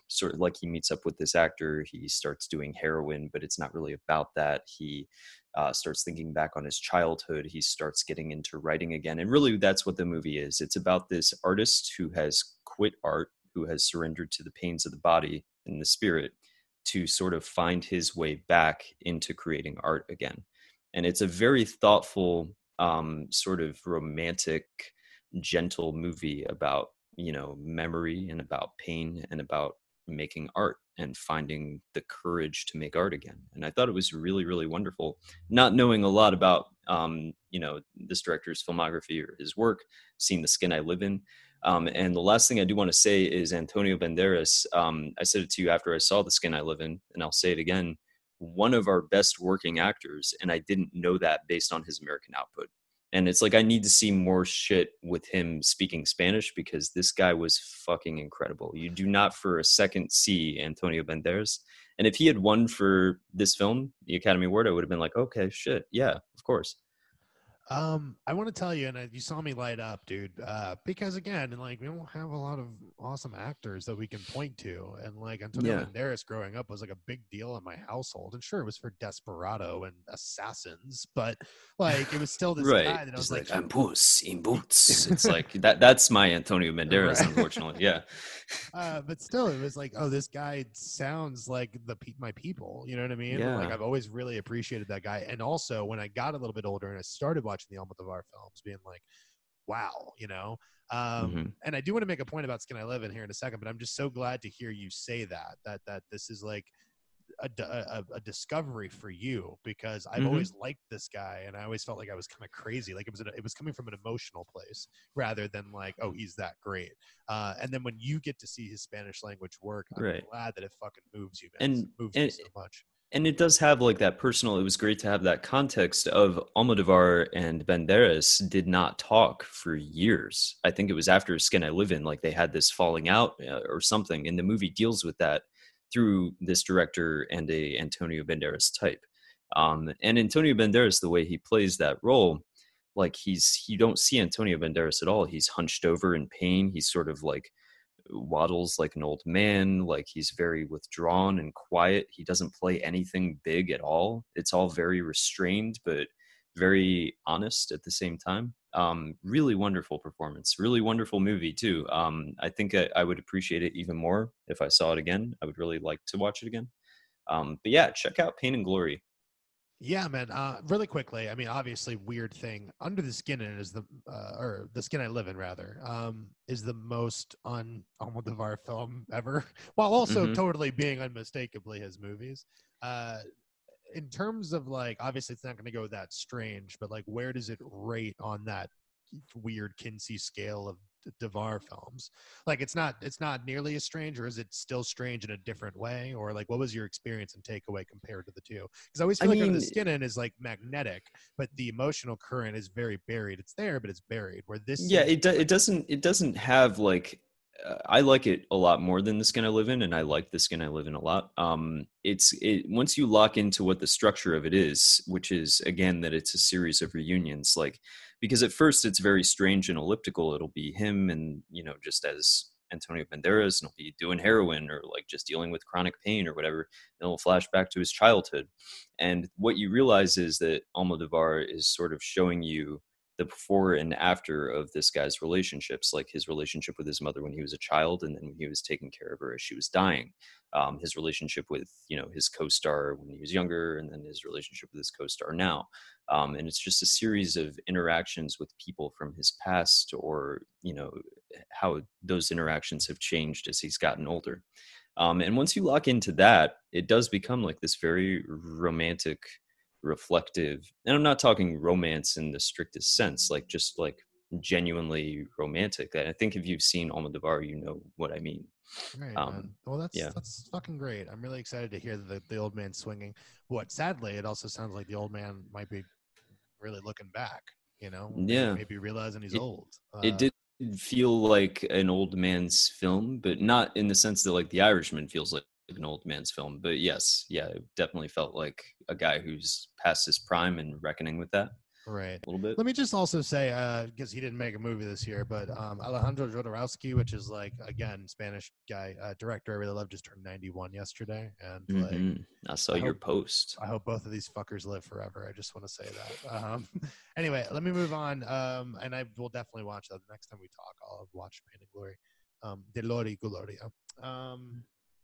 sort of like he meets up with this actor. He starts doing heroin, but it's not really about that. He uh, starts thinking back on his childhood. He starts getting into writing again, and really, that's what the movie is. It's about this artist who has quit art, who has surrendered to the pains of the body and the spirit to sort of find his way back into creating art again. And it's a very thoughtful, um, sort of romantic, gentle movie about, you know, memory and about pain and about making art and finding the courage to make art again. And I thought it was really, really wonderful. Not knowing a lot about, um, you know, this director's filmography or his work, seeing the skin I live in. Um, and the last thing I do want to say is Antonio Banderas. Um, I said it to you after I saw The Skin I Live In, and I'll say it again. One of our best working actors, and I didn't know that based on his American output. And it's like I need to see more shit with him speaking Spanish because this guy was fucking incredible. You do not for a second see Antonio Banderas. And if he had won for this film, the Academy Award, I would have been like, okay, shit, yeah, of course. Um, I want to tell you, and I, you saw me light up, dude. Uh, because again, and like we don't have a lot of awesome actors that we can point to, and like Antonio Yeah. Banderas growing up was like a big deal in my household. And sure, it was for Desperado and Assassins, but like it was still this right. guy that I was like, like, I'm puss in boots. It's <laughs> like that. That's my Antonio Banderas, Right. unfortunately. Yeah. <laughs> uh, but still, it was like, oh, this guy sounds like the pe- my people. You know what I mean? Like I've always really appreciated that guy. And also, when I got a little bit older and I started watching the Almodovar films, being like, wow, you know. Um, Mhm. And I do want to make a point about Skin I Live in here in a second, but I'm just so glad to hear you say that that that this is like a discovery for you because I've Mhm. always liked this guy and I always felt like I was kind of crazy. Like it was an, it was coming from an emotional place rather than like oh he's that great. Uh, and then when you get to see his Spanish language work, I'm Right. glad that it fucking moves you, man. And- it moves and- so much. And it does have like that personal it was great to have that context of almodovar and banderas did not talk for years. I think it was after skin i live in like they had this falling out uh, or something and the movie deals with that through this director and a antonio banderas type. Um, and antonio banderas the way he plays that role like he's you don't see antonio banderas at all. He's hunched over in pain. He's sort of like waddles like an old man like he's very withdrawn and quiet he doesn't play anything big at all. It's all very restrained but very honest at the same time. Um really wonderful performance really wonderful movie too. Um i think I, I would appreciate it even more if i saw it again. I would really like to watch it again. Um but yeah check out pain and glory Yeah, man. Uh, really quickly, I mean, obviously, weird thing. Under the Skin in is the, uh, or the Skin I Live in, rather, um, is the most un Almodovar film ever, <laughs> while also Mhm. totally being unmistakably his movies. Uh, in terms of like, obviously, it's not going to go that strange, but like, where does it rate on that weird Kinsey scale of Devar films? Like, it's not, it's not nearly as strange, or is it still strange in a different way? Or like, what was your experience and takeaway compared to the two? Because I always I feel like Under mean- the Skin in is like magnetic, but the emotional current is very buried. It's there, but it's buried. Where this, yeah it, do, it doesn't it doesn't have like uh, i like it a lot more than the skin i live in and i like the skin i live in a lot um it's it once you lock into what the structure of it is which is again that it's a series of reunions like because at first it's very strange and elliptical. It'll be him and you know just as antonio banderas and he'll be doing heroin or like just dealing with chronic pain or whatever and it'll flash back to his childhood. And what you realize is that almodovar is sort of showing you the before and after of this guy's relationships, like his relationship with his mother when he was a child, and then when he was taking care of her as she was dying. Um, his relationship with you know his co-star when he was younger, and then his relationship with his co-star now. Um, and it's just a series of interactions with people from his past, or you know how those interactions have changed as he's gotten older. Um, and once you lock into that, it does become like this very romantic reflective and i'm not talking romance in the strictest sense like just like genuinely romantic i think if you've seen almodovar you know what i mean Right, Um. Well, that's yeah. that's fucking great. I'm really excited to hear the the old man swinging. What sadly, it also sounds like the old man might be really looking back. You know, Yeah. maybe realizing he's It- old. Uh, it did feel like an old man's film but not in the sense that like the irishman feels like an old man's film but yes yeah it definitely felt like a guy who's past his prime and reckoning with that right. a little bit Let me just also say, uh, because he didn't make a movie this year, but um, Alejandro Jodorowsky, which is like again Spanish guy uh, director, I really love, just turned 91 yesterday, and like Mhm. i saw I your hope- post I hope both of these fuckers live forever. I just want to say that. Um, <laughs> anyway, let me move on. Um, and I will definitely watch that. The next time we talk, I'll watch Pain and Glory. Um, Dolor y Gloria. Um,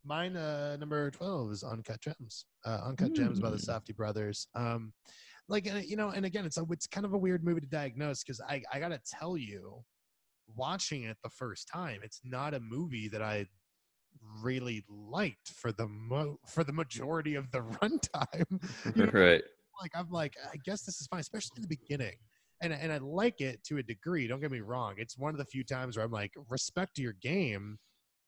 mine, uh, number 12 is Uncut Gems. Uh, Uncut Gems by the Mm. Safdie brothers. Um, like, you know, and again, it's a, it's kind of a weird movie to diagnose because I, I got to tell you, watching it the first time, it's not a movie that I really liked for the mo- for the majority of the <laughs> runtime. <laughs> You know, right like I'm like I guess this is fine, especially in the beginning. And and I like it to a degree. Don't get me wrong. It's one of the few times where I'm like respect your game,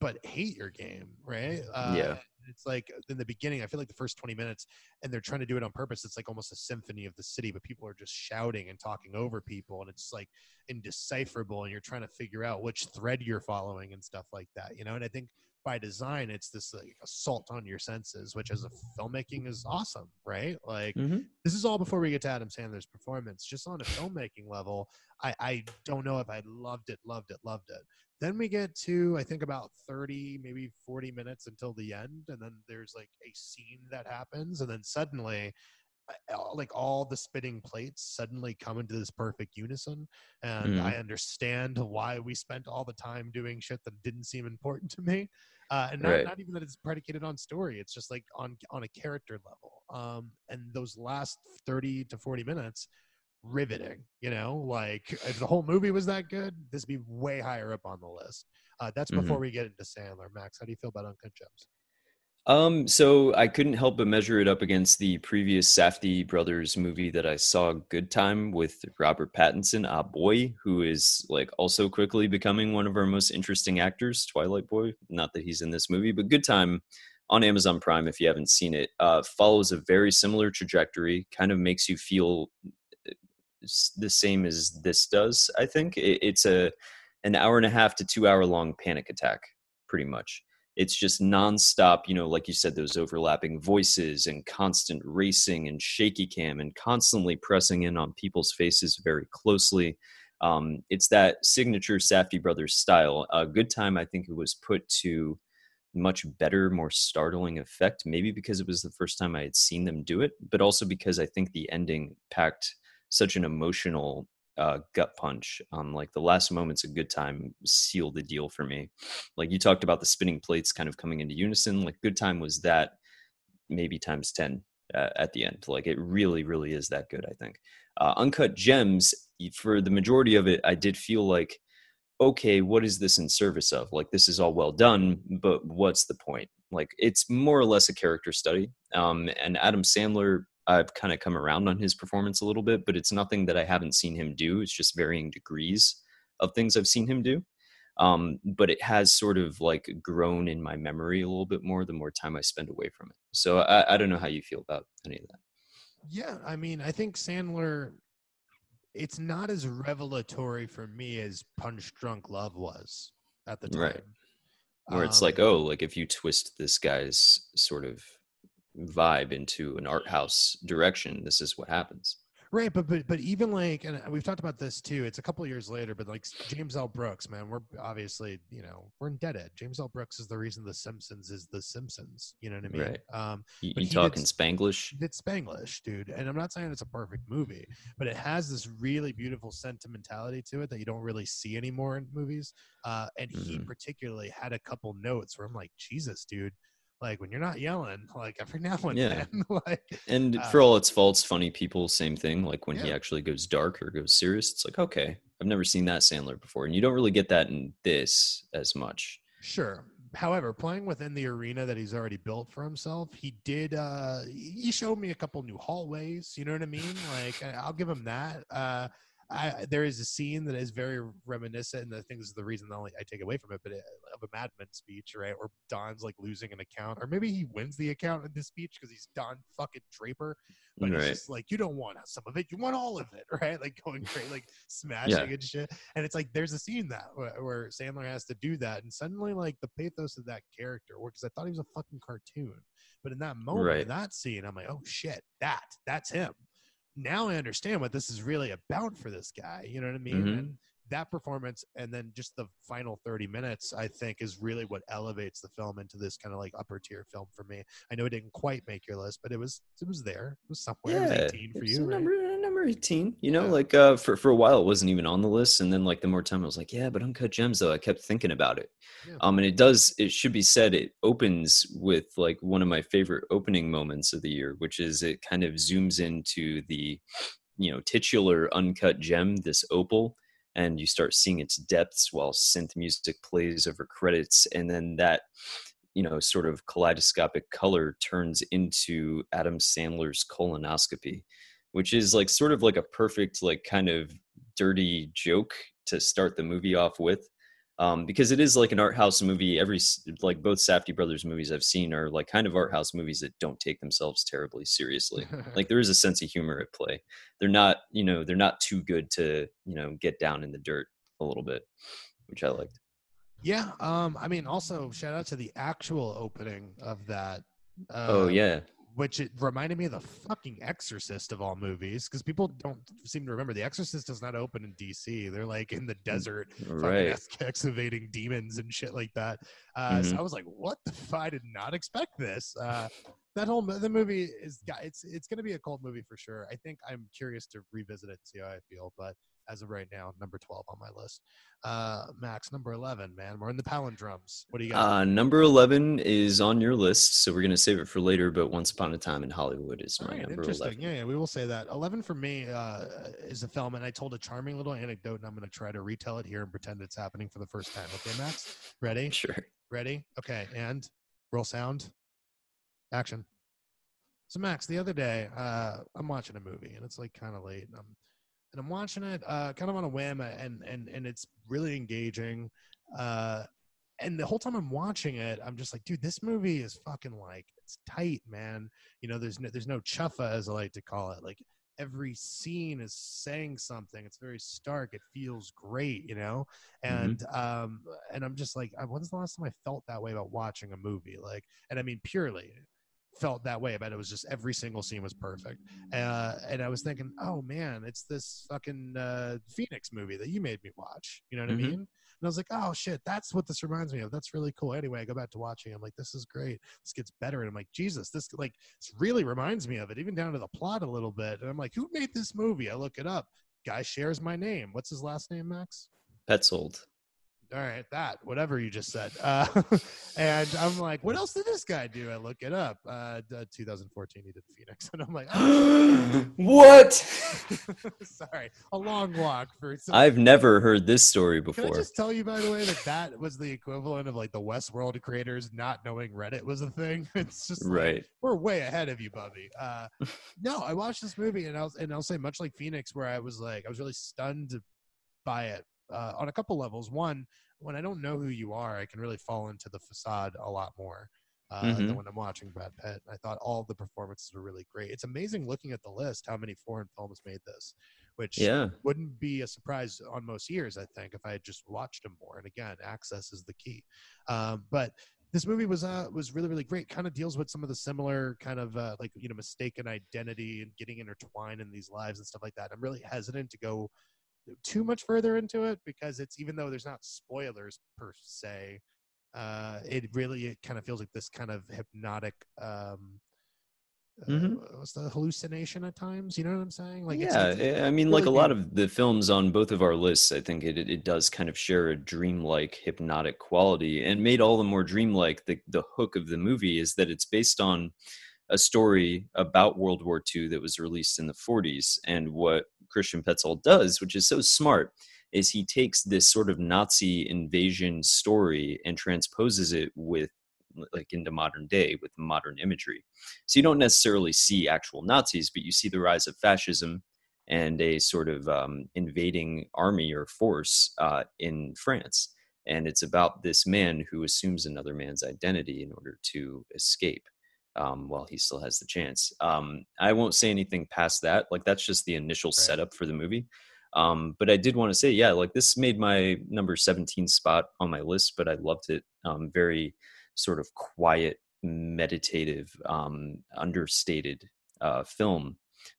but hate your game, right? Uh, Yeah. It's like in the beginning, I feel like the first 20 minutes, and they're trying to do it on purpose. It's like almost a symphony of the city, but people are just shouting and talking over people, and it's like indecipherable, and you're trying to figure out which thread you're following and stuff like that, you know. And I think by design it's this like assault on your senses which as a filmmaking is awesome right? Like Mm-hmm. this is all before we get to adam sandler's performance. Just on a filmmaking level i i don't know if i loved it loved it loved it. Then we get to i think about 30 maybe 40 minutes until the end and then there's like a scene that happens and then suddenly like all the spitting plates suddenly come into this perfect unison and Mhm. i understand why we spent all the time doing shit that didn't seem important to me uh, and not, Right. not even that it's predicated on story it's just like on on a character level um, and those last 30 to 40 minutes riveting you know like if the whole movie was that good this would be way higher up on the list uh, that's before we get into sandler max how do you feel about uncut gems Um, so I couldn't help but measure it up against the previous Safdie brothers movie that I saw, Good Time, with Robert Pattinson, Ah Boy, who is like also quickly becoming one of our most interesting actors, Twilight Boy. Not that he's in this movie, but Good Time on Amazon Prime, if you haven't seen it, uh, follows a very similar trajectory, kind of makes you feel uh, the same as this does. I think it, it's a an hour and a half to two hour long panic attack, pretty much it's just nonstop, you know, like you said, those overlapping voices and constant racing and shaky cam and constantly pressing in on people's faces very closely. Um, it's that signature Safdie Brothers style. A good time, I think it was put to much better, more startling effect, maybe because it was the first time I had seen them do it, but also because I think the ending packed such an emotional uh, gut punch. Um, like the last moments of good time sealed the deal for me. Like you talked about the spinning plates kind of coming into unison. Like good time was that maybe times 10 uh, at the end. Like it really, really is that good, I think. Uh, Uncut Gems, for the majority of it, I did feel like, okay, what is this in service of? Like this is all well done, but what's the point? Like it's more or less a character study. Um, and Adam Sandler, I've kind of come around on his performance a little bit, but it's nothing that I haven't seen him do. It's just varying degrees of things I've seen him do. Um, but it has sort of like grown in my memory a little bit more the more time I spend away from it. So I, I don't know how you feel about any of that. Yeah, I mean, I think Sandler. It's not as revelatory for me as Punch Drunk Love was at the time. Right. Where it's Um, like, oh, like if you twist this guy's sort of vibe into an art house direction, this is what happens. Right, but but but even like, and we've talked about this too. It's a couple years later, but like James L. Brooks, man, we're obviously you know we're indebted. James L. Brooks is the reason The Simpsons is The Simpsons. You know what I mean? Right. Um, You, you talking did- Spanglish? it's Spanglish, dude. And I'm not saying it's a perfect movie, but it has this really beautiful sentimentality to it that you don't really see anymore in movies. Uh, and he Mhm. particularly had a couple notes where I'm like, Jesus, dude. Like when you're not yelling, like every <laughs> now and Yeah. then, <laughs> like And Uh, for all its faults, funny people, same thing. Like when he actually goes dark or goes serious, it's like, okay, I've never seen that Sandler before. And you don't really get that in this as much. Sure. However, playing within the arena that he's already built for himself, he did. uh He showed me a couple new hallways. You know what I mean? Like I'll give him that. Uh I, there is a scene that is very reminiscent, and I think this is the reason only I take away from it, but it, of a Mad Men speech, right? Or Don's like losing an account, or maybe he wins the account in this speech because he's Don fucking Draper, but Right. it's just like you don't want some of it, you want all of it, <laughs> right? Like going crazy, like smashing and shit. And it's like there's a scene that where, where Sandler has to do that, and suddenly like the pathos of that character because I thought he was a fucking cartoon, but in that moment, Right. in that scene, I'm like, oh shit, that that's him. Now I understand what this is really about for this guy. You know what I mean? Mhm. And that performance, and then just the final 30 minutes, I think, is really what elevates the film into this kind of like upper tier film for me. I know it didn't quite make your list, but it was it was there. It was somewhere. it was 18 for you, right? number, number 18. You know, Yeah. like uh, for, for a while it wasn't even on the list. And then like the more time I was like, yeah, but Uncut Gems though, I kept thinking about it. Yeah. Um, and it does, it should be said, it opens with like one of my favorite opening moments of the year, which is it kind of zooms into the, you know, titular Uncut Gem, this opal. And you start seeing its depths while synth music plays over credits. And then that, you know, sort of kaleidoscopic color turns into Adam Sandler's colonoscopy, which is like sort of like a perfect, like kind of dirty joke to start the movie off with. Um, because it is like an art house movie. Every like both Safdie brothers movies I've seen are like kind of art house movies that don't take themselves terribly seriously. like there is a sense of humor at play. They're not, you know, they're not too good to, you know, get down in the dirt a little bit, which I liked. Yeah. Um. I mean, also shout out to the actual opening of that. Uh, oh yeah, which it reminded me of the fucking Exorcist of all movies because people don't seem to remember the Exorcist does not open in DC. They're like in the desert, right? <laughs> excavating demons and shit like that. Uh, mm-hmm. So I was like, "What the? F- I did not expect this." Uh, that whole the movie is it's it's going to be a cult movie for sure. I think I'm curious to revisit it and see how I feel, but as of right now, number 12 on my list. Uh, Max, number 11, man. We're in the palindromes. What do you got? Uh, number 11 is on your list, so we're going to save it for later, but Once Upon a Time in Hollywood is my right, number 11. Yeah, yeah, we will say that. 11 for me uh, is a film, and I told a charming little anecdote, and I'm going to try to retell it here and pretend it's happening for the first time. Okay, Max? Ready? Sure. Ready? Okay, and roll sound. Action. So Max, the other day, uh, I'm watching a movie and it's like kind of late, and I'm and I'm watching it uh, kind of on a whim, and and and it's really engaging. Uh, and the whole time I'm watching it, I'm just like, dude, this movie is fucking like it's tight, man. You know, there's no, there's no chuffa as I like to call it. Like every scene is saying something. It's very stark. It feels great, you know. And mm-hmm. um, and I'm just like, when's the last time I felt that way about watching a movie? Like, and I mean purely felt that way about it. it was just every single scene was perfect. Uh, and i was thinking oh man it's this fucking uh, phoenix movie that you made me watch. You know what mm-hmm. i mean? And i was like oh shit that's what this reminds me of. That's really cool. Anyway i go back to watching. I'm like this is great. This gets better. And i'm like jesus this like this really reminds me of it even down to the plot a little bit. And i'm like who made this movie? I look it up. Guy shares my name. What's his last name max? Petzold all right, that whatever you just said. Uh, <laughs> and I'm like, what else did this guy do? I look it up. Uh, 2014, he did Phoenix, <laughs> and I'm like, oh. <gasps> what? <laughs> Sorry, a long walk for. Some- I've never heard this story before. Can I just tell you, by the way, that that was the equivalent of like the Westworld creators not knowing Reddit was a thing. It's just like, right. We're way ahead of you, Bubby. Uh, no, I watched this movie, and I'll and I'll say much like Phoenix, where I was like, I was really stunned by it uh, on a couple levels. One, when I don't know who you are, I can really fall into the facade a lot more uh, mm-hmm. than when I'm watching Brad Pitt. I thought all the performances were really great. It's amazing looking at the list how many foreign films made this, which yeah. wouldn't be a surprise on most years, I think, if I had just watched them more. And again, access is the key. Um, but this movie was uh was really really great kind of deals with some of the similar kind of uh, like you know mistaken identity and getting intertwined in these lives and stuff like that i'm really hesitant to go too much further into it because it's even though there's not spoilers per se, uh, it really it kind of feels like this kind of hypnotic. Um, uh, mm-hmm. what's the hallucination at times? You know what I'm saying? Like, yeah, it's, it's, I mean, really like a lot of the films on both of our lists, I think it it does kind of share a dreamlike, hypnotic quality, and made all the more dreamlike. The the hook of the movie is that it's based on a story about World War II that was released in the 40s. And what Christian Petzold does, which is so smart, is he takes this sort of Nazi invasion story and transposes it with like into modern day with modern imagery. So you don't necessarily see actual Nazis, but you see the rise of fascism and a sort of um, invading army or force uh, in France. And it's about this man who assumes another man's identity in order to escape um, while he still has the chance. Um, I won't say anything past that. Like that's just the initial right. setup for the movie. Um, but I did want to say, yeah, like this made my number 17 spot on my list, but I loved it. Um, very sort of quiet, meditative, um, understated uh, film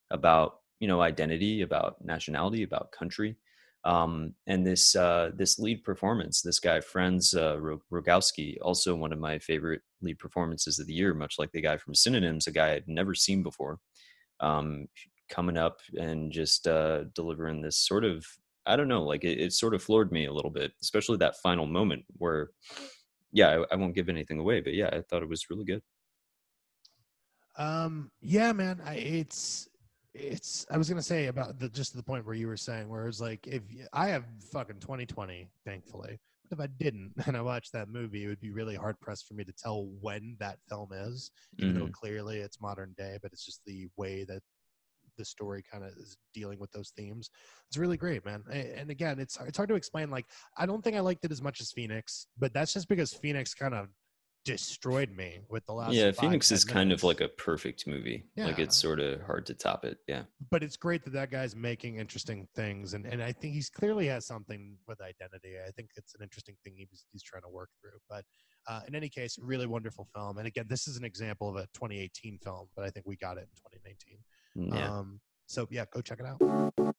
about you know identity, about nationality, about country um, and this uh, this lead performance, this guy Franz uh, Rogowski, also one of my favorite lead performances of the year. Much like the guy from Synonyms, a guy I'd never seen before, um, coming up and just uh, delivering this sort of I don't know, like it, it, sort of floored me a little bit, especially that final moment where, yeah, I, I won't give anything away, but yeah, I thought it was really good. Um, yeah, man, I, it's it's i was gonna say about the just to the point where you were saying where it's like if i have fucking 2020 thankfully. But if i didn't <laughs> and i watched that movie it would be really hard pressed for me to tell when that film is even mm-hmm. though clearly it's modern day but it's just the way that the story kind of is dealing with those themes. It's really great man. And again it's it's hard to explain like i don't think i liked it as much as phoenix but that's just because phoenix kind of destroyed me with the last. Yeah, Phoenix 10 is kind of like a perfect movie. Yeah. Like it's sort of hard to top it. Yeah. but it's great that that guy's making interesting things and, and i think he's clearly has something with identity i think it's an interesting thing he's, he's trying to work through but uh, in any case really wonderful film and again this is an example of a 2018 film but i think we got it in 2019 Yeah. um, so yeah go check it out